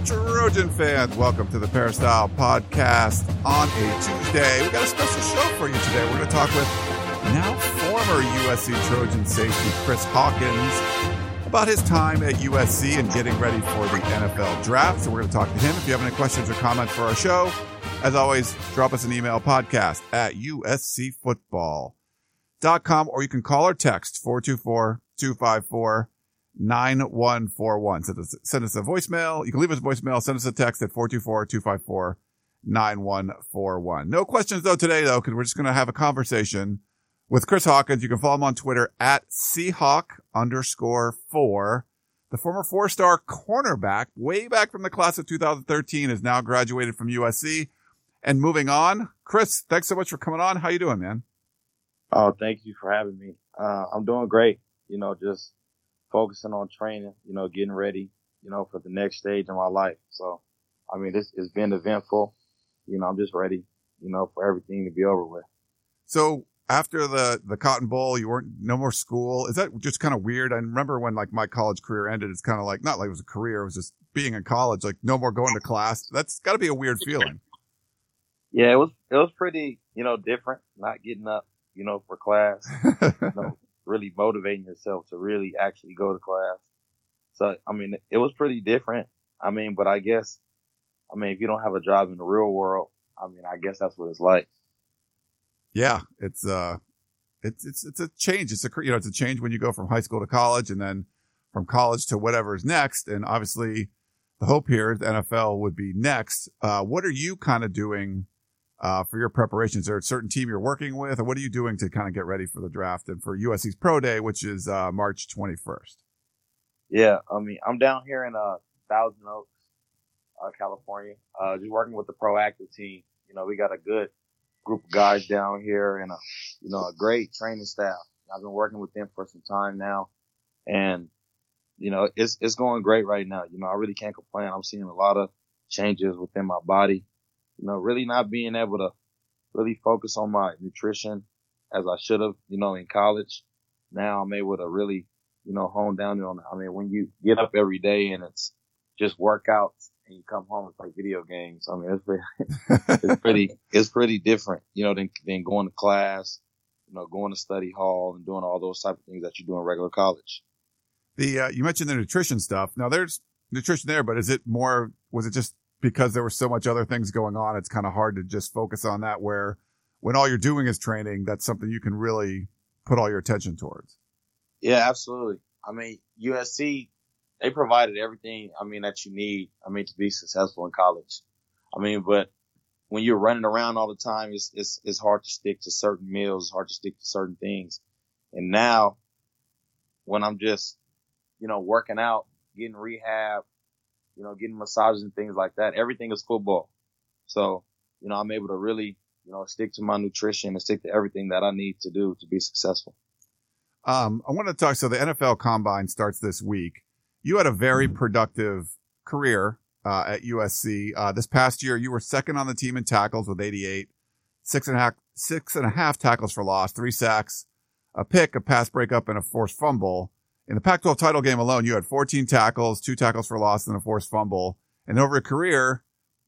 Trojan fans. Welcome to the Peristyle Podcast on a Tuesday. We got a special show for you today. We're going to talk with now former USC Trojan safety Chris Hawkins about his time at USC and getting ready for the NFL draft. So we're going to talk to him. If you have any questions or comments for our show, as always, drop us an email podcast at uscfootball.com or you can call or text 424 254 9141. Send us, send us a voicemail. You can leave us a voicemail. Send us a text at 424-254-9141. No questions though today though, because we're just going to have a conversation with Chris Hawkins. You can follow him on Twitter at Seahawk underscore four. The former four-star cornerback, way back from the class of 2013, is now graduated from USC and moving on. Chris, thanks so much for coming on. How you doing, man? Oh, thank you for having me. Uh, I'm doing great. You know, just focusing on training, you know, getting ready, you know, for the next stage of my life. So, I mean, this has been eventful. You know, I'm just ready, you know, for everything to be over with. So after the, the Cotton Bowl, you weren't, no more school. Is that just kind of weird? I remember when like my college career ended, it's kind of like, not like it was a career. It was just being in college, like no more going to class. That's gotta be a weird feeling. Yeah, it was, it was pretty, you know, different, not getting up, you know, for class, you know, really motivating yourself to really actually go to class. So, I mean, it was pretty different. I mean, but I guess, I mean, if you don't have a job in the real world, I mean, I guess that's what it's like. Yeah, it's uh, it's it's it's a change. It's a you know, it's a change when you go from high school to college, and then from college to whatever's next. And obviously, the hope here is the NFL would be next. Uh, what are you kind of doing uh, for your preparations? Is there a certain team you're working with, or what are you doing to kind of get ready for the draft and for USC's Pro Day, which is uh, March 21st? Yeah, I mean, I'm down here in uh, Thousand Oaks, uh, California, uh, just working with the proactive team. You know, we got a good group of guys down here and a, you know, a great training staff. I've been working with them for some time now and, you know, it's, it's going great right now. You know, I really can't complain. I'm seeing a lot of changes within my body, you know, really not being able to really focus on my nutrition as I should have, you know, in college. Now I'm able to really, you know, hone down on. I mean, when you get up every day and it's just workouts and you come home and play video games. I mean, it's pretty, it's pretty, it's pretty different, you know, than, than going to class, you know, going to study hall and doing all those type of things that you do in regular college. The, uh, you mentioned the nutrition stuff. Now there's nutrition there, but is it more, was it just because there was so much other things going on? It's kind of hard to just focus on that where when all you're doing is training, that's something you can really put all your attention towards. Yeah, absolutely. I mean, USC they provided everything, I mean, that you need, I mean, to be successful in college. I mean, but when you're running around all the time, it's, it's, it's hard to stick to certain meals, hard to stick to certain things. And now when I'm just, you know, working out, getting rehab, you know, getting massages and things like that, everything is football. So, you know, I'm able to really, you know, stick to my nutrition and stick to everything that I need to do to be successful. Um, I want to talk. So the NFL combine starts this week you had a very Mm-hmm. productive career uh, at USC. Uh, this past year, you were second on the team in tackles with 88, six and a half, six and a half tackles for loss, three sacks, a pick, a pass breakup, and a forced fumble. In the Pac-12 title game alone, you had 14 tackles, two tackles for loss, and a forced fumble. And over a career,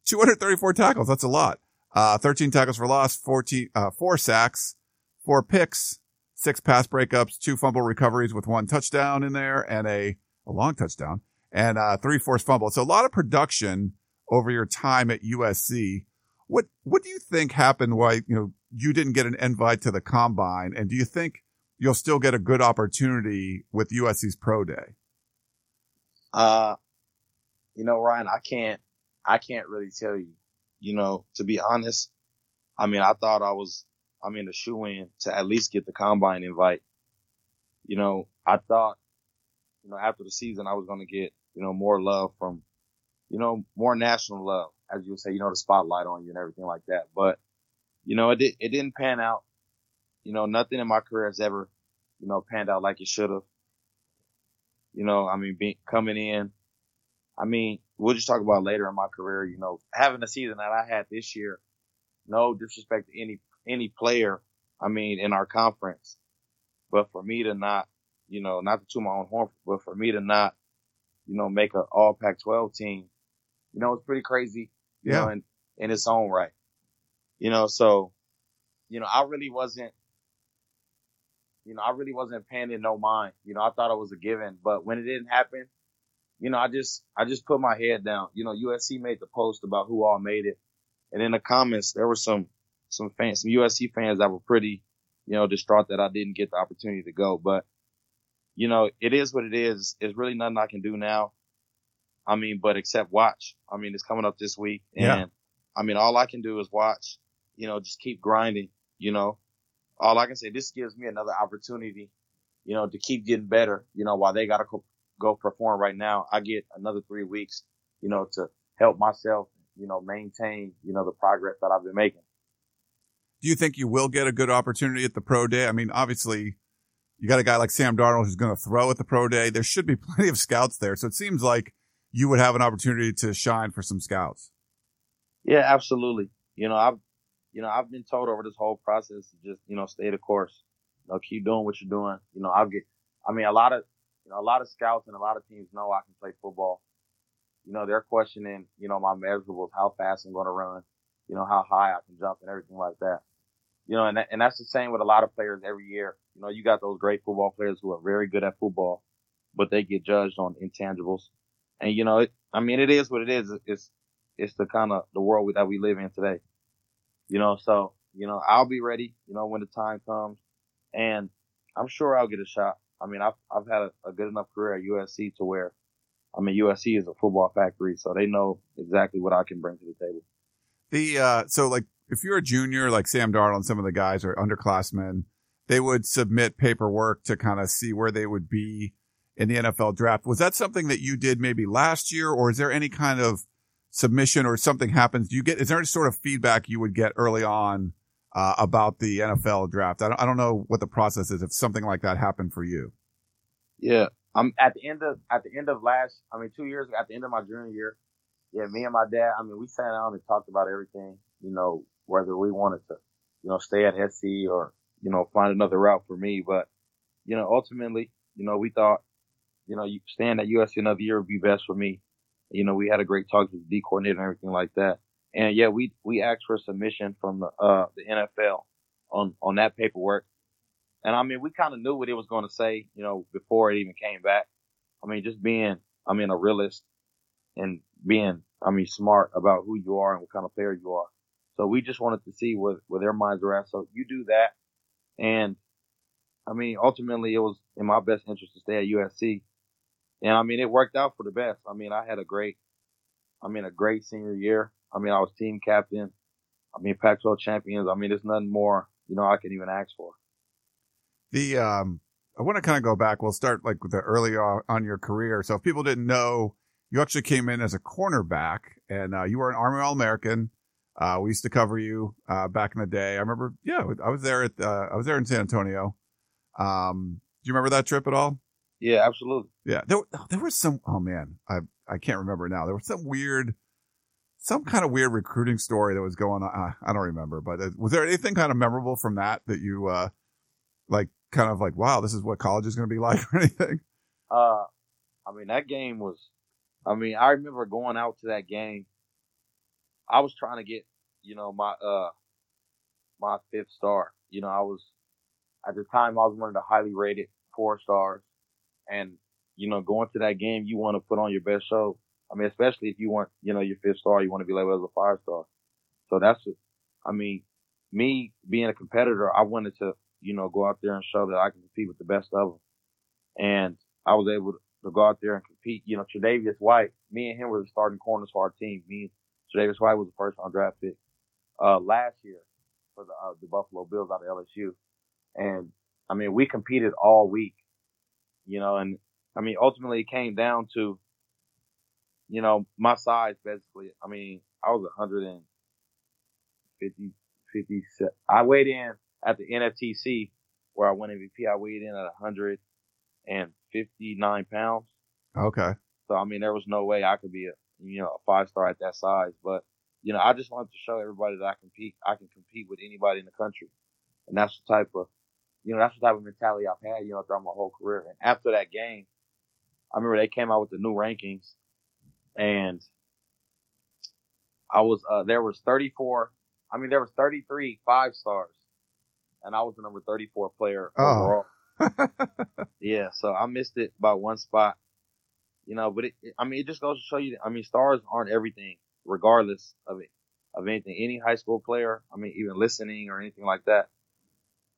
234 tackles. That's a lot. Uh, 13 tackles for loss, 14, uh, four sacks, four picks, six pass breakups, two fumble recoveries with one touchdown in there, and a a long touchdown and uh, three forced fumbles. So a lot of production over your time at USC. What what do you think happened? Why you know you didn't get an invite to the combine, and do you think you'll still get a good opportunity with USC's pro day? Uh, you know, Ryan, I can't, I can't really tell you. You know, to be honest, I mean, I thought I was, I mean, a shoe in to at least get the combine invite. You know, I thought you know, after the season, I was going to get, you know, more love from, you know, more national love. as you would say, you know, the spotlight on you and everything like that. But, you know, it did, it didn't pan out. You know, nothing in my career has ever, you know, panned out like it should have. You know, I mean, being, coming in, I mean, we'll just talk about later in my career, you know, having the season that I had this year, no disrespect to any, any player, I mean, in our conference, but for me to not, you know, not to toot my own horn, but for me to not, you know, make an all Pac 12 team, you know, it's pretty crazy, you Yeah. know, in, in its own right. You know, so, you know, I really wasn't, you know, I really wasn't paying it no mind. You know, I thought it was a given, but when it didn't happen, you know, I just, I just put my head down. You know, USC made the post about who all made it. And in the comments, there were some, some fans, some USC fans that were pretty, you know, distraught that I didn't get the opportunity to go. But, you know, it is what it is. It's really nothing I can do now. I mean, but except watch. I mean, it's coming up this week. And Yeah. I mean, all I can do is watch, you know, just keep grinding, you know, all I can say, this gives me another opportunity, you know, to keep getting better, you know, while they got to go, go perform right now. I get another three weeks, you know, to help myself, you know, maintain, you know, the progress that I've been making. Do you think you will get a good opportunity at the pro day? I mean, obviously, you got a guy like Sam Darnold who's going to throw at the pro day. There should be plenty of scouts there. So it seems like you would have an opportunity to shine for some scouts. Yeah, absolutely. You know, I've, you know, I've been told over this whole process to just, you know, stay the course, you know, keep doing what you're doing. You know, I'll get, I mean, a lot of, you know, a lot of scouts and a lot of teams know I can play football. You know, they're questioning, you know, my measurables, how fast I'm going to run, you know, how high I can jump and everything like that. You know, and that, and that's the same with a lot of players every year. You know, you got those great football players who are very good at football, but they get judged on intangibles. And you know, it, I mean, it is what it is. It's, it's the kind of the world that we live in today. You know, so, you know, I'll be ready, you know, when the time comes and I'm sure I'll get a shot. I mean, I've, I've had a, a good enough career at USC to where, I mean, USC is a football factory, so they know exactly what I can bring to the table. The, uh, so like if you're a junior, like Sam Darnold and some of the guys are underclassmen, they would submit paperwork to kind of see where they would be in the NFL draft. Was that something that you did maybe last year or is there any kind of submission or something happens? Do you get, is there any sort of feedback you would get early on, uh, about the NFL draft? I don't, I don't know what the process is if something like that happened for you. Yeah. I'm at the end of, at the end of last, I mean, two years at the end of my junior year, yeah, me and my dad, I mean, we sat down and talked about everything, you know, whether we wanted to, you know, stay at SC or, you know, find another route for me. But, you know, ultimately, you know, we thought, you know, you staying at USC another year would be best for me. You know, we had a great talk with the D coordinator and everything like that. And yeah, we, we asked for submission from the, uh, the NFL on, on that paperwork. And I mean, we kind of knew what it was going to say, you know, before it even came back. I mean, just being, I mean, a realist and being, I mean, smart about who you are and what kind of player you are. So we just wanted to see where, where their minds are at. So you do that. And I mean, ultimately it was in my best interest to stay at USC. And I mean, it worked out for the best. I mean, I had a great, I mean, a great senior year. I mean, I was team captain. I mean, Pac-12 champions. I mean, there's nothing more, you know, I can even ask for. The, um, I want to kind of go back. We'll start like with the early on, your career. So if people didn't know, you actually came in as a cornerback and, uh, you were an Army All-American. Uh, we used to cover you, uh, back in the day. I remember, yeah, I was there at, uh, I was there in San Antonio. Um, do you remember that trip at all? Yeah, absolutely. Yeah. There, there was some, oh man, I, I can't remember now. There was some weird, some kind of weird recruiting story that was going on. Uh, I don't remember, but uh, was there anything kind of memorable from that that you, uh, like kind of like, wow, this is what college is going to be like or anything? Uh, I mean, that game was, I mean, I remember going out to that game. I was trying to get, you know, my, uh, my fifth star. You know, I was, at the time, I was one of the highly rated four stars. And, you know, going to that game, you want to put on your best show. I mean, especially if you want, you know, your fifth star, you want to be labeled as a five star. So that's, I mean, me being a competitor, I wanted to, you know, go out there and show that I can compete with the best of them. And I was able to go out there and compete. You know, Tre'Davious White, me and him were the starting corners for our team. Me and Tre'Davious White was the first round draft pick, uh, last year for the, uh, the Buffalo Bills out of LSU. And I mean, we competed all week, you know, and I mean, ultimately it came down to, you know, my size basically. I mean, I was 150, 50. I weighed in at the NFTC where I won MVP. I weighed in at 159 pounds. Okay. So I mean, there was no way I could be a you know a five star at that size. But you know, I just wanted to show everybody that I compete. I can compete with anybody in the country, and that's the type of you know that's the type of mentality I've had you know throughout my whole career. And after that game, I remember they came out with the new rankings, and I was uh there was 34. I mean, there was 33 five stars, and I was the number 34 player Oh. overall. yeah, so I missed it by one spot. You know, but it, it- I mean, it just goes to show you. that- I mean, stars aren't everything, regardless of it, of anything. Any high school player, I mean, even listening or anything like that.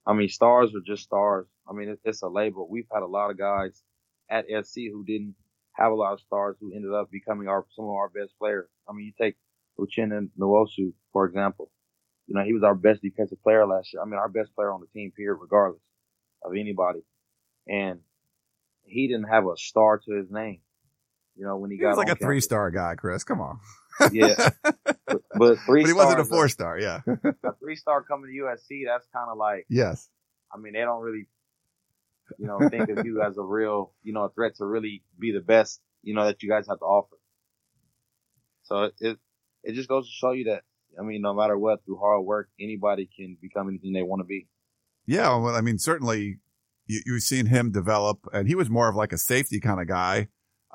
I mean, stars are just stars. I mean, it, it's a label. We've had a lot of guys at SC who didn't have a lot of stars who ended up becoming our some of our best players. I mean, you take Uchenna Nwosu, for example. You know, he was our best defensive player last year. I mean, our best player on the team, period, regardless of anybody. And he didn't have a star to his name. You know, when he, He got was like a three star guy, Chris. Come on. Yeah, but, three. But he wasn't a four star. Yeah. A three star coming to USC, that's kind of like, yes. I mean, they don't really, you know, think of you as a real, you know, a threat to really be the best, you know, that you guys have to offer. So it, it, it just goes to show you that, I mean, no matter what, through hard work, anybody can become anything they want to be. Yeah. Well, I mean, certainly you, you've seen him develop and he was more of like a safety kind of guy.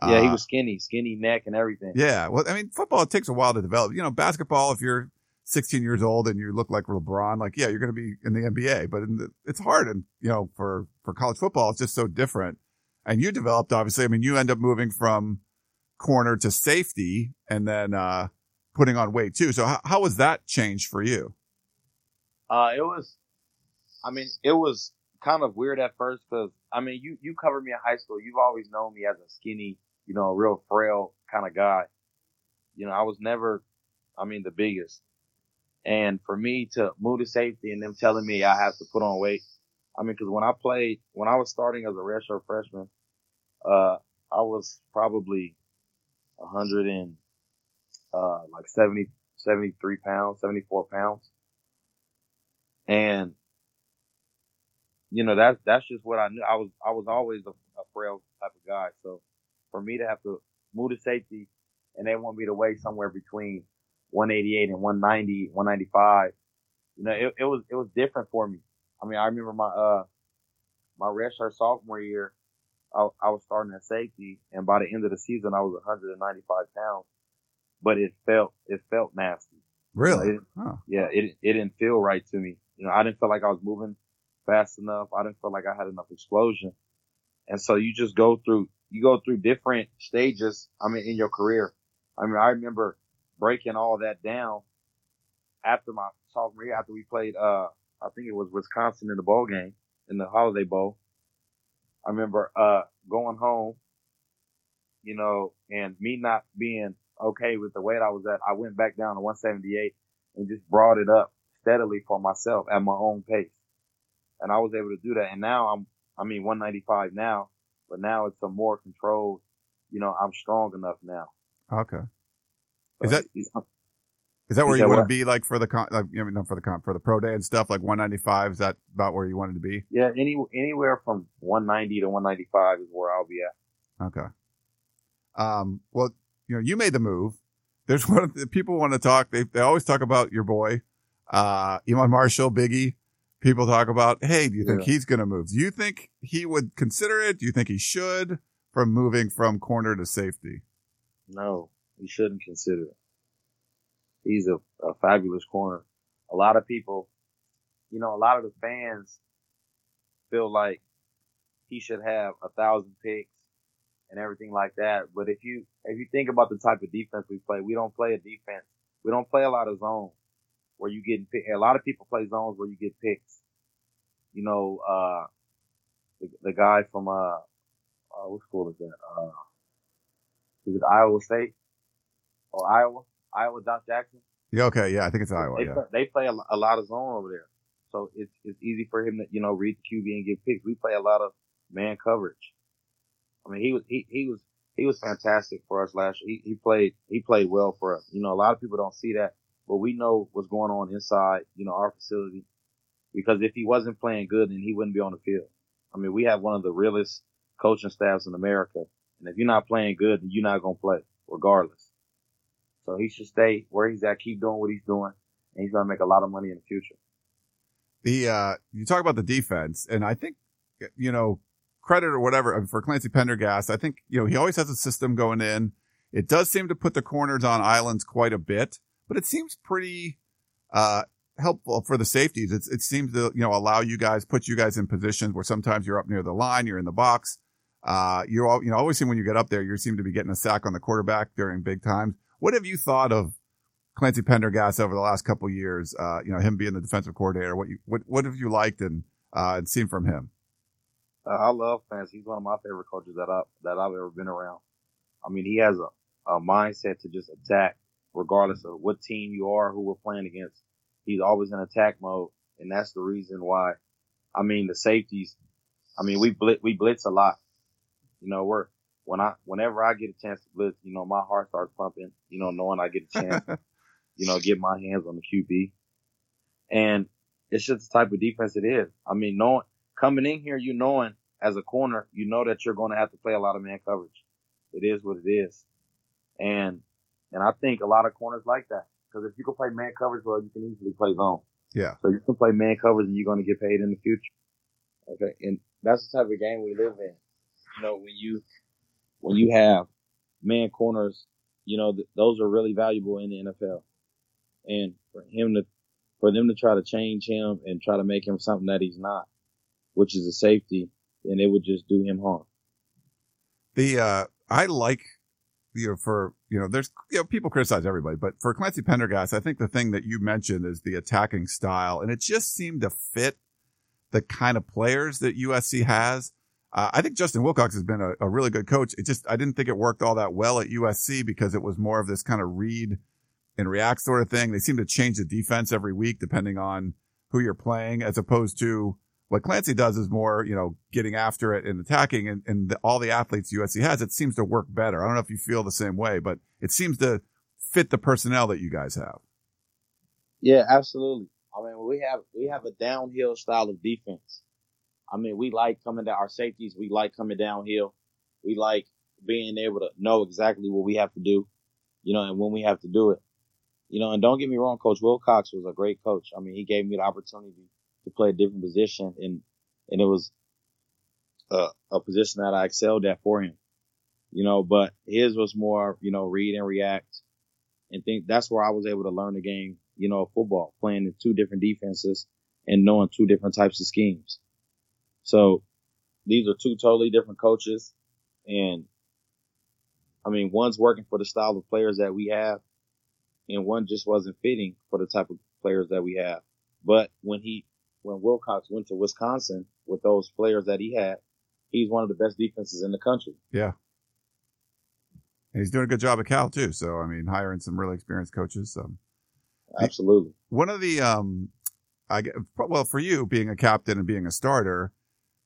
Yeah, he Uh, was skinny, skinny neck and everything. Yeah. Well, I mean, football, it takes a while to develop. You know, basketball, if you're 16 years old and you look like LeBron, like, yeah, you're going to be in the NBA, but in the, it's hard. And, you know, for, for college football, it's just so different. And you developed, obviously, I mean, you end up moving from corner to safety and then, uh, putting on weight too. So how, how was that change for you? Uh, it was, I mean, it was kind of weird at first because, I mean, you, you covered me in high school. You've always known me as a skinny, you know, a real frail kind of guy. You know, I was never, I mean, the biggest. And for me to move to safety and them telling me I have to put on weight, I mean, cause when I played, when I was starting as a redshirt freshman, uh, I was probably a hundred and, uh, like 70, 73 pounds, 74 pounds. And, you know, that's, that's just what I knew. I was, I was always a, a frail type of guy. So for me to have to move to safety and they want me to weigh somewhere between 188 and 190, 195, you know, it, it was, it was different for me. I mean, I remember my, uh, my redshirt sophomore year, I, I was starting at safety and by the end of the season, I was 195 pounds, but it felt, it felt nasty. Really? It- Oh, yeah, it it didn't feel right to me. You know, I didn't feel like I was moving fast enough. I didn't feel like I had enough explosion. And so you just go through you go through different stages, I mean, in your career. I mean, I remember breaking all that down after my sophomore year, after we played uh I think it was Wisconsin in the bowl game, in the holiday bowl. I remember uh going home, you know, and me not being okay with the weight I was at, I went back down to 178 and just brought it up steadily for myself at my own pace. And I was able to do that. And now I'm, I mean, 195 now, but now it's a more controlled, you know, I'm strong enough now. okay. Is that- Is that where you want to be like for the con, like, I mean, not for the con, for the pro day and stuff, like 195? Is that about where you wanted to be? yeah, any, anywhere from 190 to 195 is where I'll be at. Okay. Um, well, you know, you made the move. There's one of the people want to talk. They, they always talk about your boy, uh, Iman Marshall, Biggie. People talk about, Hey, do you think Yeah. he's going to move? Do you think he would consider it? Do you think he should from moving from corner to safety? No, he shouldn't consider it. He's a, a fabulous corner. A lot of people, you know, a lot of the fans feel like he should have a thousand picks and everything like that. But if you, if you think about the type of defense we play, we don't play a defense. We don't play a lot of zone where you get picked. A lot of people play zones where you get picks. You know, uh, the, the guy from, uh, uh, what school is that? Uh, is it Iowa State or Iowa? Iowa, Josh Jackson. Yeah. Okay. Yeah. I think it's Iowa. They, Yeah. play, they play a, a lot of zone over there. So it's, it's easy for him to, you know, read the QB and get picks. We play a lot of man coverage. I mean, he was, he, he was, he was fantastic for us last year. He, he played he played well for us. You know, a lot of people don't see that, but we know what's going on inside, you know, our facility. Because if he wasn't playing good, then he wouldn't be on the field. I mean, we have one of the realest coaching staffs in America. And if you're not playing good, then you're not going to play, regardless. So he should stay where he's at, keep doing what he's doing, and he's going to make a lot of money in the future. The, uh, you talk about the defense, and I think, you know, credit or whatever for Clancy Pendergast. I think, you know, he always has a system going in. It does seem to put the corners on islands quite a bit, but it seems pretty, uh, helpful for the safeties. It's, it seems to, you know, allow you guys, put you guys in positions where sometimes you're up near the line, you're in the box. Uh, you're all, you know, always seem when you get up there, you seem to be getting a sack on the quarterback during big times. What have you thought of Clancy Pendergast over the last couple years? Uh, you know, him being the defensive coordinator, what you, what, what have you liked and, uh, and seen from him? Uh, I love Clancy. He's one of my favorite coaches that I, that I've ever been around. I mean, he has a, a mindset to just attack regardless of what team you are, who we're playing against he's always in attack mode, and that's the reason why. I mean, the safeties. I mean, we blitz, we blitz a lot. You know, we're when I whenever I get a chance to blitz, you know, my heart starts pumping. You know, knowing I get a chance, you know, get my hands on the QB, and it's just the type of defense it is. I mean, knowing coming in here, you knowing as a corner, you know that you're going to have to play a lot of man coverage. It is what it is, and and I think a lot of corners like that. Because if you can play man coverage well, you can easily play zone. Yeah. So you can play man coverage and you're going to get paid in the future. Okay. And that's the type of game we live in. You know, when you, when you have man corners, you know, th- those are really valuable in the NFL. And for him to, for them to try to change him and try to make him something that he's not, which is a safety, then it would just do him harm. The, uh, I like you know, for, you know, there's, you know, people criticize everybody, but for Clancy Pendergast, I think the thing that you mentioned is the attacking style, and it just seemed to fit the kind of players that USC has. Uh, I think Justin Wilcox has been a, a, really good coach. It just, I didn't think it worked all that well at USC because it was more of this kind of read and react sort of thing. They seem to change the defense every week depending on who you're playing as opposed to what Clancy does is more, you know, getting after it and attacking and, and the, all the athletes USC has, it seems to work better. I don't know if you feel the same way, but it seems to fit the personnel that you guys have. Yeah, absolutely. I mean, we have, we have a downhill style of defense. I mean, we like coming down our safeties. We like coming downhill. We like being able to know exactly what we have to do, you know, and when we have to do it. You know, and don't get me wrong, Coach Wilcox was a great coach. I mean, he gave me the opportunity to play a different position and, and it was a, a position that I excelled at for him, you know, but his was more, you know, read and react and think that's where I was able to learn the game, you know, football, playing in two different defenses and knowing two different types of schemes. So these are two totally different coaches. And I mean, one's working for the style of players that we have and one just wasn't fitting for the type of players that we have. But when he, when Wilcox went to Wisconsin with those players that he had, he's one of the best defenses in the country. Yeah. And he's doing a good job at Cal too. So, I mean, hiring some really experienced coaches. Um, Absolutely. One of the, um, I get, well, for you being a captain and being a starter,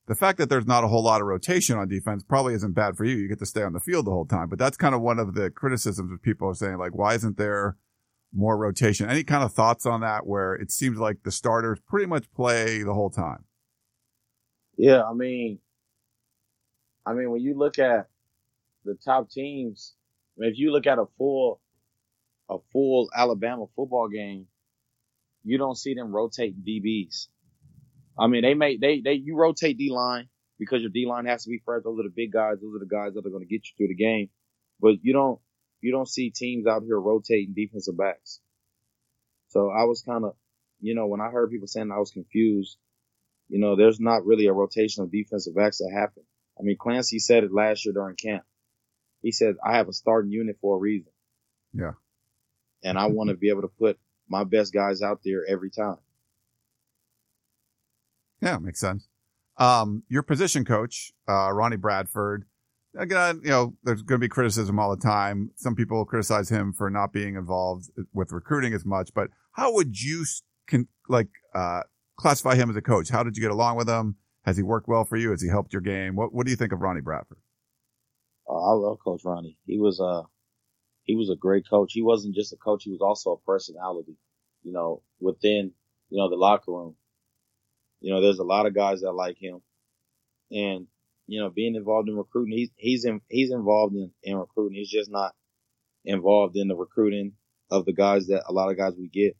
the fact that there's not a whole lot of rotation on defense probably isn't bad for you. You get to stay on the field the whole time, but that's kind of one of the criticisms of people are saying, like, why isn't there more rotation. Any kind of thoughts on that where it seems like the starters pretty much play the whole time? Yeah, I mean, I mean, when you look at the top teams, I mean, if you look at a full, a full Alabama football game, you don't see them rotating DBs. I mean, they may, they, they, you rotate D line because your D line has to be fresh. Those are the big guys. Those are the guys that are going to get you through the game. But you don't, you don't see teams out here rotating defensive backs. So I was kind of, you know, when I heard people saying I was confused, you know, there's not really a rotation of defensive backs that happen. I mean, Clancy said it last year during camp. He said, I have a starting unit for a reason. Yeah. And I want to be able to put my best guys out there every time. Yeah, makes sense. Um, your position coach, uh, Ronnie Bradford, again, you know, there's going to be criticism all the time. Some people criticize him for not being involved with recruiting as much, but how would you like, uh, classify him as a coach? How did you get along with him? Has he worked well for you? Has he helped your game? What, what do you think of Ronnie Bradford? Oh, I love Coach Ronnie. He was uh he was a great coach. He wasn't just a coach; he was also a personality. You know, within you know the locker room. You know, there's a lot of guys that like him, and you know, being involved in recruiting, he's he's in, he's involved in, in recruiting. He's just not involved in the recruiting of the guys that a lot of guys we get.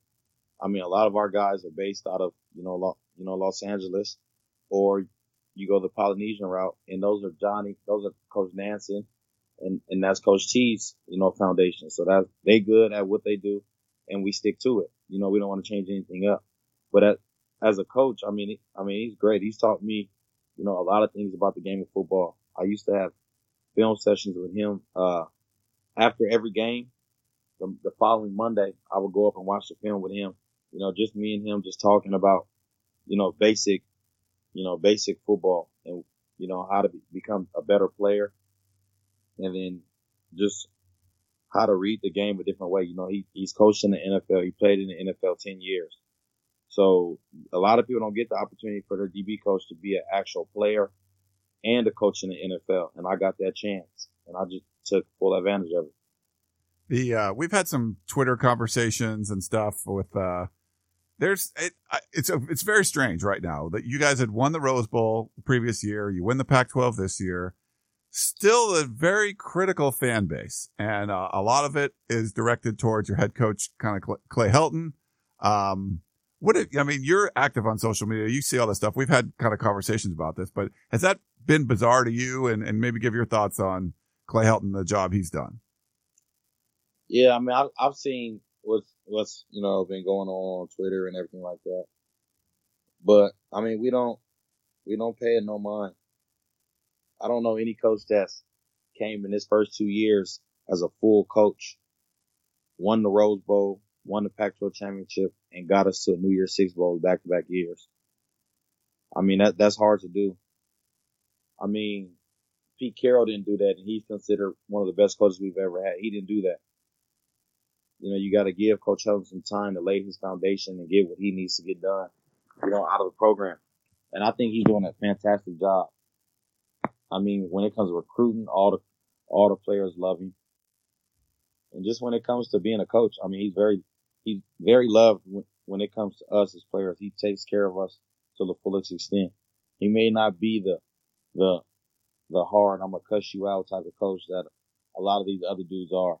I mean, a lot of our guys are based out of you know, Lo, you know, Los Angeles, or you go the Polynesian route, and those are Johnny, those are Coach Nansen, and and that's Coach T's, you know, foundation. So that they good at what they do, and we stick to it. You know, we don't want to change anything up. But at, as a coach, I mean, I mean, he's great. He's taught me, you know, a lot of things about the game of football. I used to have film sessions with him uh, after every game. The, the following Monday, I would go up and watch the film with him. You know, just me and him, just talking about, you know, basic, you know, basic football and you know how to be, become a better player, and then just how to read the game a different way. You know, he he's coached in the NFL. He played in the NFL ten years. So a lot of people don't get the opportunity for their DB coach to be an actual player and a coach in the NFL. And I got that chance and I just took full advantage of it. The, uh, we've had some Twitter conversations and stuff with, uh, there's, it, it's, a, it's very strange right now that you guys had won the Rose Bowl previous year. You win the Pac-12 this year. Still a very critical fan base. And, uh, a lot of it is directed towards your head coach, kind of Clay Helton. Um, what if, I mean, you're active on social media. You see all this stuff. We've had kind of conversations about this, but has that been bizarre to you? And, and maybe give your thoughts on Clay Helton, the job he's done. Yeah. I mean, I've, I've seen what's, what's, you know, been going on on Twitter and everything like that. But I mean, we don't, we don't pay it no mind. I don't know any coach that's came in his first two years as a full coach, won the Rose Bowl, won the Pac-12 championship, and got us to a New Year's Six Bowl back to back years. I mean, that, that's hard to do. I mean, Pete Carroll didn't do that, and he's considered one of the best coaches we've ever had. He didn't do that. You know, you got to give Coach Helton some time to lay his foundation and get what he needs to get done, you know, out of the program. And I think he's doing a fantastic job. I mean, when it comes to recruiting, all the all the players love him. And just when it comes to being a coach, I mean, he's very he's very loved when, when it comes to us as players. He takes care of us to the fullest extent. He may not be the the the hard I'm gonna cuss you out type of coach that a lot of these other dudes are,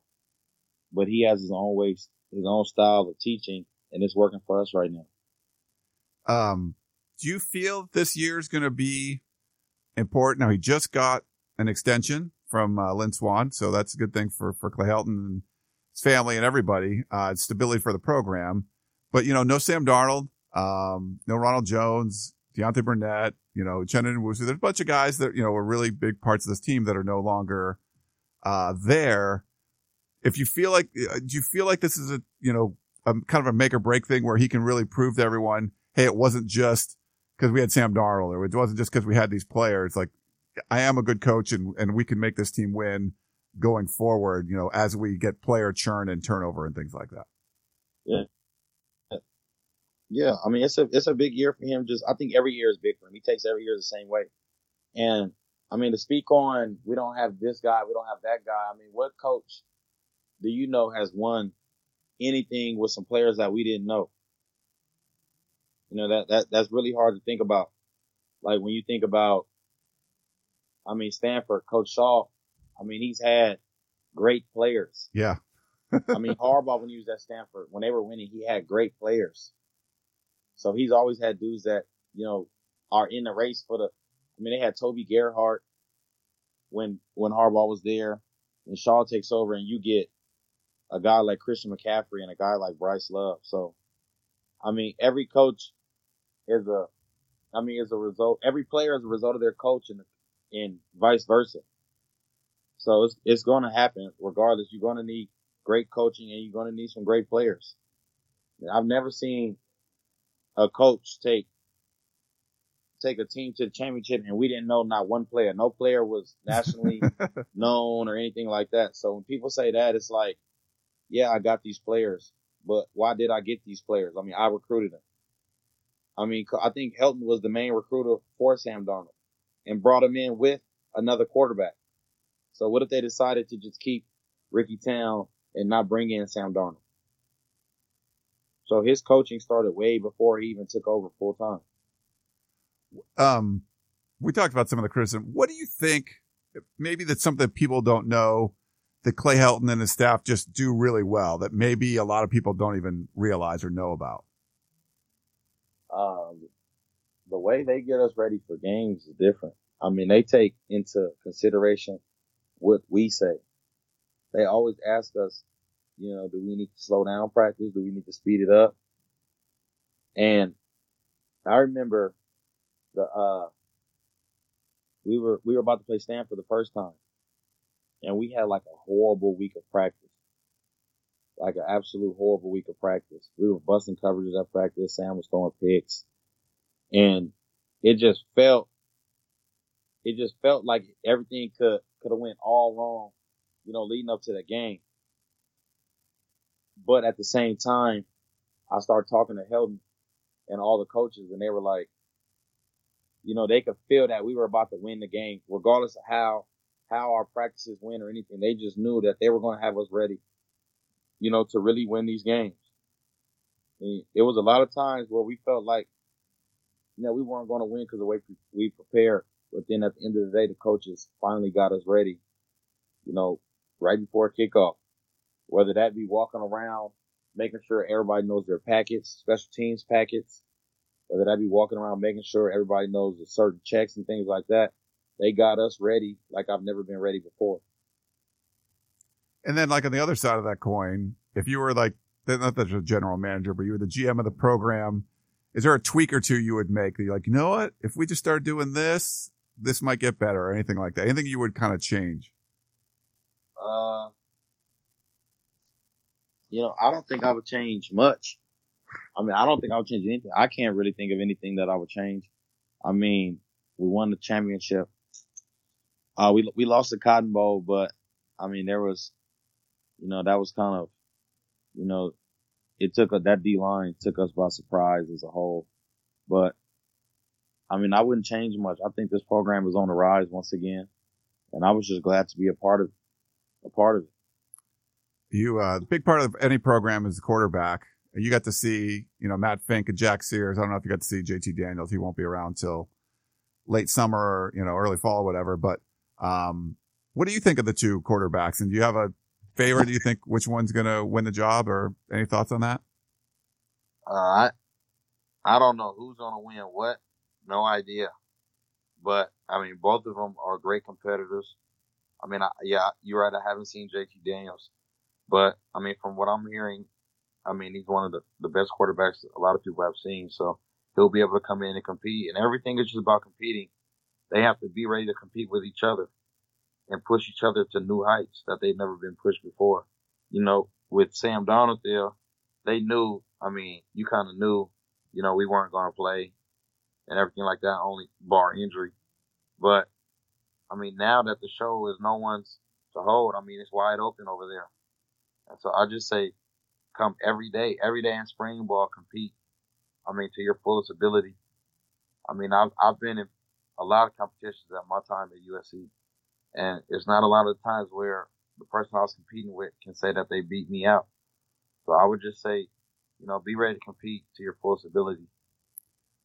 but he has his own way, his own style of teaching, and it's working for us right now. Um, do you feel this year is going to be important? Now he just got an extension from uh, Lynn Swann, so that's a good thing for for Clay Helton and family and everybody. Uh, stability for the program, but you know, no Sam Darnold, um, no Ronald Jones, Deontay Burnett, you know, Uchenna Nwosu. There's a bunch of guys that you know were really big parts of this team that are no longer uh, there. If you feel like, uh, do you feel like this is a you know a, kind of a make or break thing where he can really prove to everyone, hey, it wasn't just because we had Sam Darnold, or it wasn't just because we had these players. Like, I am a good coach, and and we can make this team win going forward, you know, as we get player churn and turnover and things like that. Yeah. Yeah. I mean, it's a, it's a big year for him. Just, I think every year is big for him. He takes every year the same way. And I mean, to speak on, we don't have this guy, we don't have that guy. I mean, what coach do you know has won anything with some players that we didn't know? You know, that, that, that's really hard to think about. Like when you think about, I mean, Stanford, Coach Shaw, I mean, he's had great players. Yeah. I mean, Harbaugh when he was at Stanford, when they were winning, he had great players. So he's always had dudes that, you know, are in the race for the, I mean, they had Toby Gerhart when, when Harbaugh was there and Shaw takes over and you get a guy like Christian McCaffrey and a guy like Bryce Love. So, I mean, every coach is a, I mean, is a result, every player is a result of their coach and, and vice versa. So it's, it's going to happen regardless. You're going to need great coaching and you're going to need some great players. I've never seen a coach take, take a team to the championship and we didn't know not one player. No player was nationally known or anything like that. So when people say that, it's like, yeah, I got these players, but why did I get these players? I mean, I recruited them. I mean, I think Helton was the main recruiter for Sam Darnold and brought him in with another quarterback. So what if they decided to just keep Ricky Town and not bring in Sam Darnold? So his coaching started way before he even took over full time. Um, we talked about some of the criticism. What do you think? Maybe that's something people don't know that Clay Helton and his staff just do really well that maybe a lot of people don't even realize or know about. Um, the way they get us ready for games is different. I mean, they take into consideration what we say. They always ask us, you know, do we need to slow down practice? Do we need to speed it up? And I remember the, uh, we were, we were about to play Stanford the first time and we had like a horrible week of practice. Like an absolute horrible week of practice. We were busting coverages at practice. Sam was throwing picks and it just felt, it just felt like everything could, could have went all wrong, you know, leading up to the game. But at the same time, I started talking to Helton and all the coaches and they were like, you know, they could feel that we were about to win the game, regardless of how, how our practices went or anything. They just knew that they were going to have us ready, you know, to really win these games. It was a lot of times where we felt like, you know, we weren't going to win because the way we prepared. But then at the end of the day, the coaches finally got us ready, you know, right before kickoff whether that be walking around, making sure everybody knows their packets, special teams packets, whether that be walking around making sure everybody knows the certain checks and things like that. They got us ready like I've never been ready before. And then like on the other side of that coin, if you were like, not that you're a general manager, but you were the GM of the program, is there a tweak or two you would make that you're like, you know what? If we just start doing this, this might get better or anything like that. Anything you would kind of change? Uh, you know, I don't think I would change much. I mean, I don't think I would change anything. I can't really think of anything that I would change. I mean, we won the championship. Uh, we, we lost the Cotton Bowl, but I mean, there was, you know, that was kind of, you know, it took a, that D line took us by surprise as a whole. But I mean, I wouldn't change much. I think this program is on the rise once again, and I was just glad to be a part of, a part of it you uh the big part of any program is the quarterback. You got to see, you know, Matt Fink and Jack Sears. I don't know if you got to see JT Daniels. He won't be around till late summer or, you know, early fall or whatever. But um what do you think of the two quarterbacks? And do you have a favorite? Do you think which one's gonna win the job or any thoughts on that? Uh, I I don't know who's gonna win what. No idea. But I mean, both of them are great competitors. I mean, I, yeah, you're right. I haven't seen JT Daniels. But I mean, from what I'm hearing, I mean, he's one of the, the best quarterbacks a lot of people have seen. So he'll be able to come in and compete. And everything is just about competing. They have to be ready to compete with each other and push each other to new heights that they've never been pushed before. You know, with Sam Darnold there, they knew, I mean, you kind of knew, you know, we weren't going to play and everything like that, only bar injury. But, I mean, now that the show is no one's to hold, I mean, it's wide open over there. And so I just say, come every day, every day in spring ball, compete. I mean, to your fullest ability. I mean, I've, I've been in a lot of competitions at my time at USC and it's not a lot of times where the person I was competing with can say that they beat me out. So I would just say, you know, be ready to compete to your fullest ability.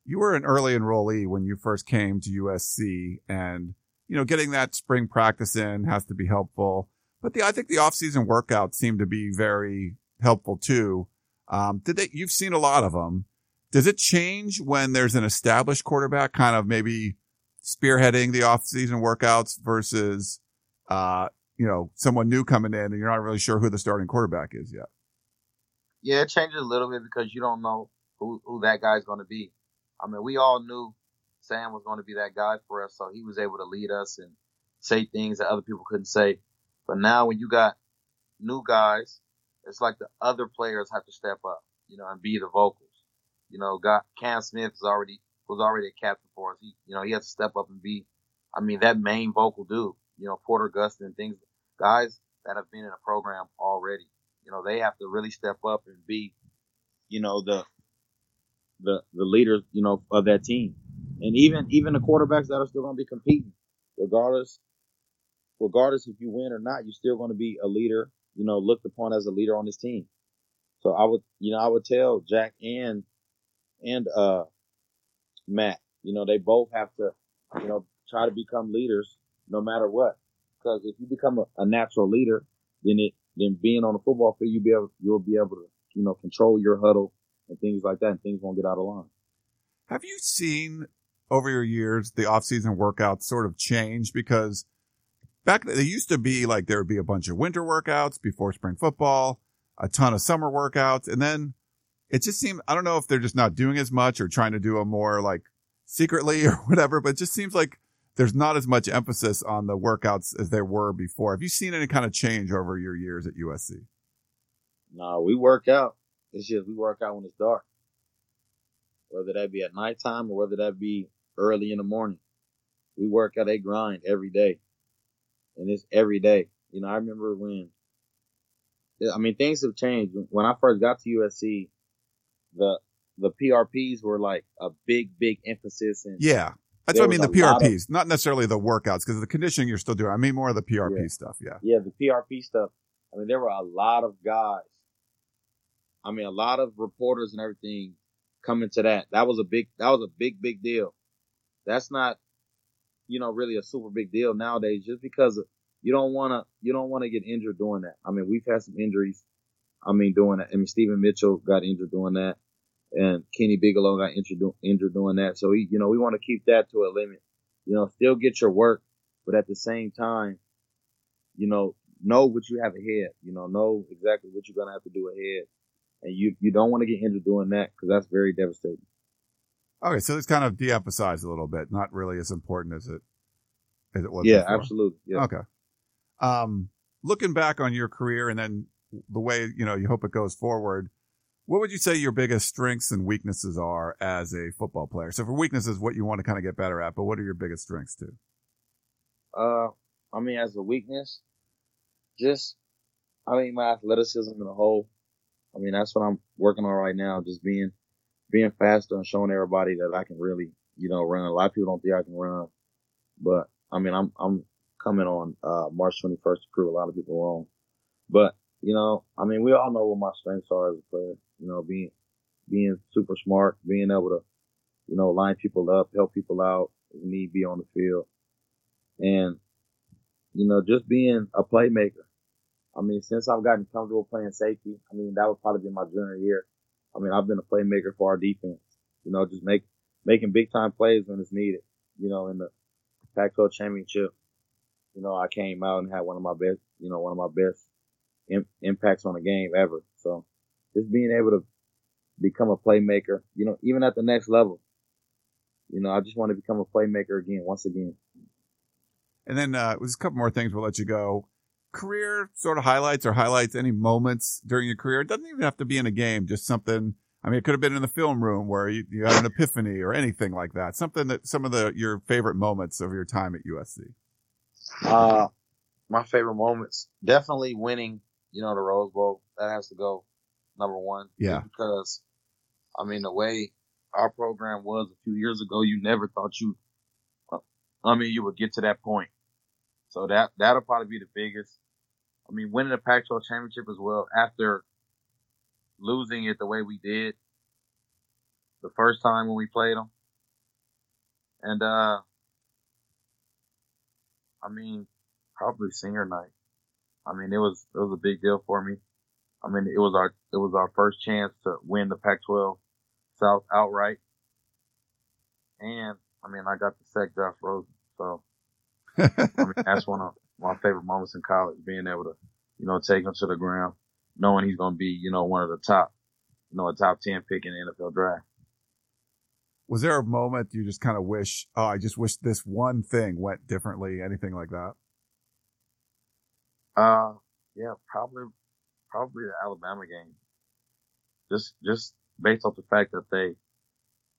You were an early enrollee when you first came to USC and, you know, getting that spring practice in has to be helpful. But the, I think the off-season workouts seem to be very helpful too. Um, did they, you've seen a lot of them. Does it change when there's an established quarterback kind of maybe spearheading the off-season workouts versus, uh, you know, someone new coming in and you're not really sure who the starting quarterback is yet? Yeah, it changes a little bit because you don't know who, who that guy's going to be. I mean, we all knew Sam was going to be that guy for us, so he was able to lead us and say things that other people couldn't say. But now when you got new guys, it's like the other players have to step up, you know, and be the vocals. You know, got Cam Smith is already was already a captain for us. He, you know, he has to step up and be, I mean, that main vocal dude. You know, Porter Gustin, things, guys that have been in a program already. You know, they have to really step up and be, you know, the the the leaders, you know, of that team. And even even the quarterbacks that are still going to be competing, regardless regardless if you win or not, you're still going to be a leader, you know, looked upon as a leader on this team. So I would, you know, I would tell Jack and, and, uh, Matt, you know, they both have to, you know, try to become leaders no matter what. Because if you become a, a natural leader, then it, then being on the football field, you'll be able, you'll be able to, you know, control your huddle and things like that and things won't get out of line. Have you seen over your years the off-season workouts sort of change because back they used to be like there would be a bunch of winter workouts before spring football, a ton of summer workouts, and then it just seemed I don't know if they're just not doing as much or trying to do a more like secretly or whatever, but it just seems like there's not as much emphasis on the workouts as there were before. Have you seen any kind of change over your years at USC? No, we work out. It's just we work out when it's dark. Whether that be at nighttime or whether that be early in the morning. We work out a grind every day. And it's every day. You know, I remember when, I mean, things have changed. When I first got to USC, the, the PRPs were like a big, big emphasis. And yeah. That's what I mean. The PRPs, of, not necessarily the workouts, because the conditioning you're still doing. I mean more of the PRP yeah. stuff. Yeah. Yeah. The PRP stuff. I mean, there were a lot of guys. I mean, a lot of reporters and everything coming to that. That was a big, that was a big, big deal that's not, you know, really a super big deal nowadays just because you don't want to, you don't want to get injured doing that. I mean, we've had some injuries. I mean, doing that. I mean, Steven Mitchell got injured doing that and Kenny Bigelow got injured, injured doing that. So, he, you know, we want to keep that to a limit, you know, still get your work, but at the same time, you know, know what you have ahead, you know, know exactly what you're going to have to do ahead. And you, you don't want to get injured doing that because that's very devastating. Okay, so it's kind of de-emphasized a little bit, not really as important as it as it was. Yeah, before. absolutely. Yeah. Okay. Um, looking back on your career and then the way you know you hope it goes forward, what would you say your biggest strengths and weaknesses are as a football player? So for weaknesses, what you want to kind of get better at, but what are your biggest strengths too? Uh, I mean, as a weakness, just I mean my athleticism in a whole. I mean, that's what I'm working on right now. Just being being faster and showing everybody that I can really, you know, run. A lot of people don't think I can run, but I mean, I'm, I'm coming on, uh, March 21st to prove a lot of people wrong. But, you know, I mean, we all know what my strengths are as a player, you know, being, being super smart, being able to, you know, line people up, help people out if need be on the field. And, you know, just being a playmaker. I mean, since I've gotten comfortable playing safety, I mean, that would probably be my junior year. I mean, I've been a playmaker for our defense. You know, just make making big time plays when it's needed. You know, in the Pac-12 championship, you know, I came out and had one of my best, you know, one of my best Im- impacts on a game ever. So just being able to become a playmaker, you know, even at the next level, you know, I just want to become a playmaker again, once again. And then, uh, there's a couple more things we'll let you go career sort of highlights or highlights any moments during your career? It doesn't even have to be in a game, just something. I mean, it could have been in the film room where you, you had an epiphany or anything like that. Something that some of the your favorite moments of your time at USC. Uh, my favorite moments definitely winning. You know, the Rose Bowl that has to go number one. Yeah, because I mean the way our program was a few years ago, you never thought you. I mean, you would get to that point. So that that'll probably be the biggest. I mean, winning the Pac-12 championship as well after losing it the way we did the first time when we played them. And, uh, I mean, probably senior night. I mean, it was, it was a big deal for me. I mean, it was our, it was our first chance to win the Pac-12 South outright. And, I mean, I got to sack Josh Rosen. So, I mean, that's one of, my favorite moments in college, being able to, you know, take him to the ground, knowing he's going to be, you know, one of the top, you know, a top 10 pick in the NFL draft. Was there a moment you just kind of wish, oh, I just wish this one thing went differently, anything like that? Uh, yeah, probably, probably the Alabama game. Just, just based off the fact that they,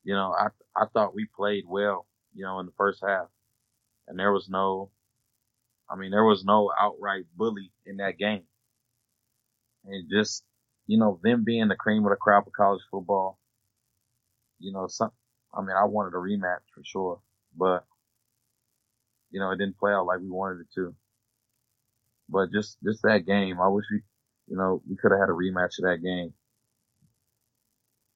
you know, I, I thought we played well, you know, in the first half and there was no, I mean, there was no outright bully in that game. And just, you know, them being the cream of the crop of college football, you know, some, I mean, I wanted a rematch for sure, but, you know, it didn't play out like we wanted it to. but just just that game, I wish we, you know, we could have had a rematch of that game.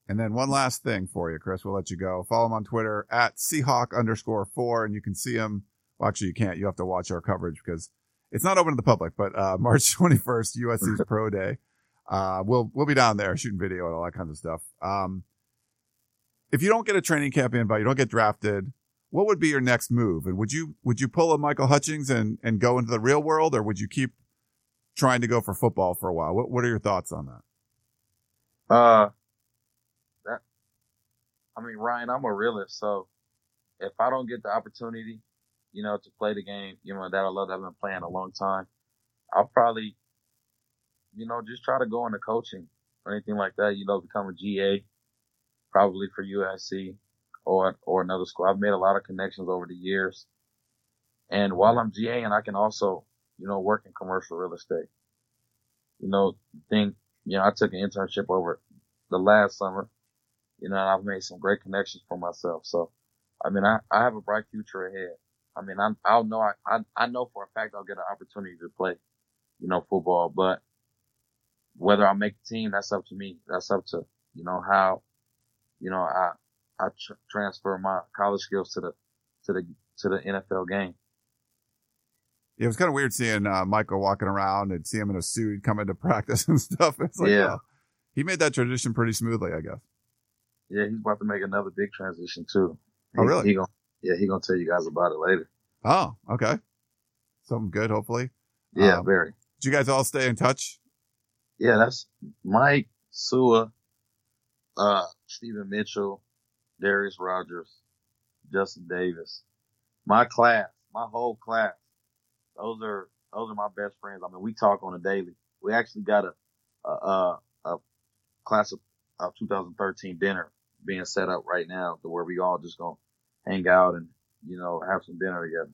And then one last thing for you, Chris. We'll let you go. Follow him on Twitter at Seahawk underscore four, and you can see him. Well, actually, you can't. You have to watch our coverage because it's not open to the public. But uh, March 21st, USC's Pro Day. Uh, we'll we'll be down there shooting video and all that kind of stuff. Um, if you don't get a training camp invite, you don't get drafted. What would be your next move? And would you would you pull a Michael Hutchings and and go into the real world, or would you keep trying to go for football for a while? What what are your thoughts on that? Uh, that I mean, Ryan, I'm a realist, so if I don't get the opportunity, you know, to play the game, you know, that I love, I've been playing a long time, I'll probably, you know, just try to go into coaching or anything like that. You know, become a GA, probably for USC or or another school. I've made a lot of connections over the years, and while I'm GA, and I can also, you know, work in commercial real estate. You know, think, you know, I took an internship over the last summer. You know, I've made some great connections for myself. So, I mean, I, I have a bright future ahead. I mean, I, I'll know, I, I, I know for a fact I'll get an opportunity to play, you know, football, but whether I make the team, that's up to me. That's up to, you know, how, you know, I, I tr- transfer my college skills to the, to the, to the NFL game. Yeah, it was kind of weird seeing uh, Michael walking around and see him in a suit coming to practice and stuff. It's like, Yeah. oh, he made that transition pretty smoothly, I guess. Yeah, he's about to make another big transition too. Oh, really? He gonna, yeah, he gonna tell you guys about it later. Oh, okay. Something good, hopefully. Yeah, Um, very. Did you guys all stay in touch? Yeah, that's Mike, Su'a, uh, Steven Mitchell, Darreus Rogers, Justin Davis. My class, my whole class. Those are, those are my best friends. I mean, we talk on a daily. We actually got a, a, a, a class of, of 2013 dinner being set up right now to where we all just gonna hang out and, you know, have some dinner together.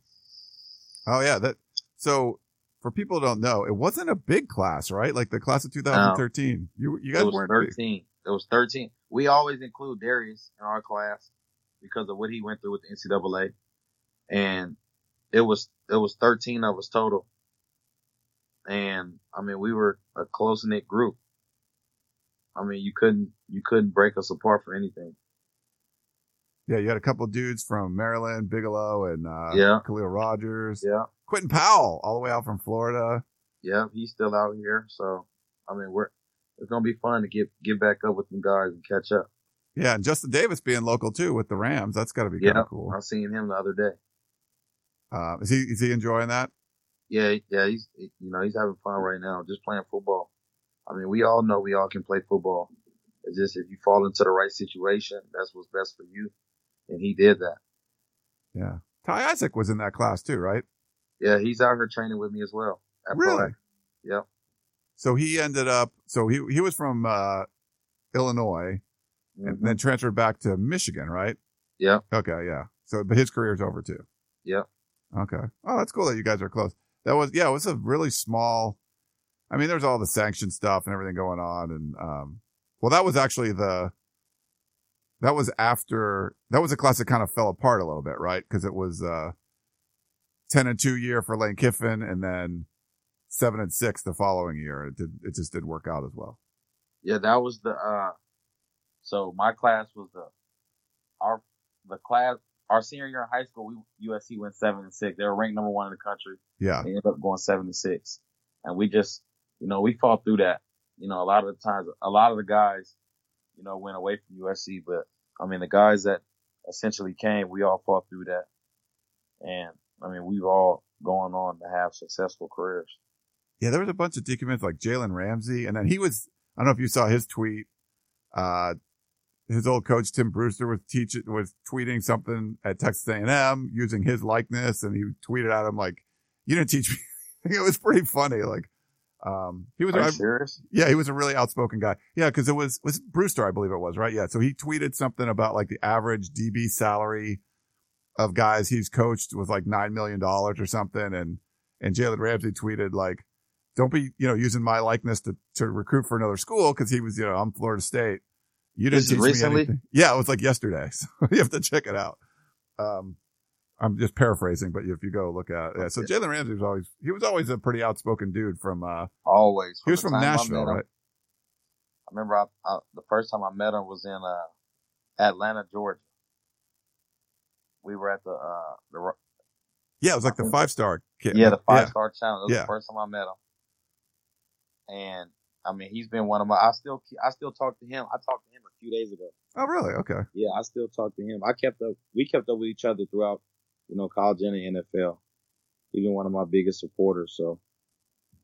Oh yeah, that. So for people who don't know, it wasn't a big class, right? Like the class of 2013. You you guys weren't big. 13. It was 13. We always include Darreus in our class because of what he went through with the NCAA. And it was, it was 13 of us total. And I mean, we were a close knit group. I mean, you couldn't, you couldn't break us apart for anything. Yeah, you had a couple dudes from Maryland, Bigelow, and uh, Yeah. Khaliel Rodgers, Yeah. Quinton Powell, all the way out from Florida. Yeah. He's still out here. So, I mean, we're, it's going to be fun to get, get back up with them guys and catch up. Yeah, and Justin Davis being local too with the Rams. That's got to be kind Yeah. of cool. I seen him the other day. Uh, is he is he enjoying that? Yeah, yeah, he's you know he's having fun right now, just playing football. I mean, we all know we all can play football. It's just if you fall into the right situation, that's what's best for you, and he did that. Yeah. Ty Isaac was in that class too, right? Yeah, he's out here training with me as well. Really? Yep. So he ended up. So he he was from uh, Illinois and Mhm. then transferred back to Michigan, right? Yeah. Okay, yeah. So, but his career's over too. Yep. Okay. Oh, that's cool that you guys are close. That was, yeah, it was a really small. I mean, there's all the sanction stuff and everything going on, and um, well, that was actually the. That was after that was a class that kind of fell apart a little bit, right? Because it was uh, ten and two year for Lane Kiffin, and then seven and six the following year. It did. It just didn't work out as well. Yeah, that was the. uh So my class was the our the class our senior year in high school. We USC went seven and six. They were ranked number one in the country. Yeah. They ended up going seven to six. And we just, you know, we fought through that. You know, a lot of the times, a lot of the guys, you know, went away from USC, but I mean, the guys that essentially came, we all fought through that. And I mean, we've all gone on to have successful careers. Yeah, there was a bunch of decommits like Jalen Ramsey, and then he was. I don't know if you saw his tweet. Uh, his old coach Tim Brewster was teaching was tweeting something at Texas A&M using his likeness, and he tweeted at him like, "You didn't teach me." it was pretty funny. Like, um, he was. Are you I- serious? yeah, he was a really outspoken guy. Yeah, because it was was Brewster, I believe it was, right? Yeah. So he tweeted something about like the average DB salary of guys he's coached was like nine million dollars or something, and and Jalen Ramsey tweeted like, "Don't be you know using my likeness to to recruit for another school because he was you know I'm Florida State. You didn't This is teach me recently? anything." Yeah, it was like yesterday, so you have to check it out. Um, I'm just paraphrasing, but if you go look at yeah, so Jalen Ramsey was always he was always a pretty outspoken dude from uh always. he was from Nashville, right? I remember I, I, the first time I met him was in uh, Atlanta, Georgia. We were at the uh the yeah, it was like the five star kid. Yeah, the five star yeah. challenge. That was yeah. the first time I met him. And I mean, he's been one of my. I still, I still talk to him. I talked to him a few days ago. Oh, really? Okay. Yeah, I still talk to him. I kept up. We kept up with each other throughout, you know, college and the NFL. He's been one of my biggest supporters. So,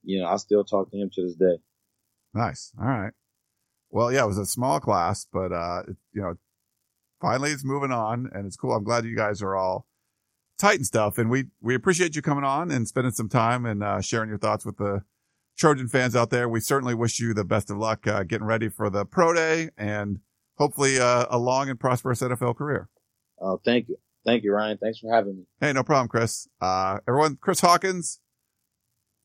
you know, I still talk to him to this day. Nice. All right. Well, yeah, it was a small class, but uh, it, you know, finally it's moving on, and it's cool. I'm glad you guys are all tight and stuff, and we we appreciate you coming on and spending some time and uh, sharing your thoughts with the Trojan fans out there. We certainly wish you the best of luck uh, getting ready for the pro day and hopefully uh, a long and prosperous NFL career. Oh, thank you. Thank you, Ryan. Thanks for having me. Hey, no problem, Chris. Uh, everyone, Chris Hawkins,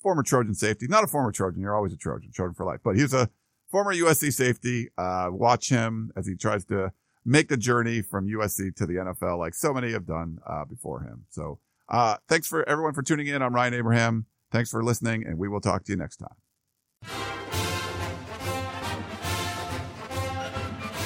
former Trojan safety, not a former Trojan. You're always a Trojan, Trojan for life, but he's a former USC safety. Uh, watch him as he tries to make the journey from USC to the NFL like so many have done, uh, before him. So, uh, thanks for everyone for tuning in. I'm Ryan Abraham. Thanks for listening and we will talk to you next time.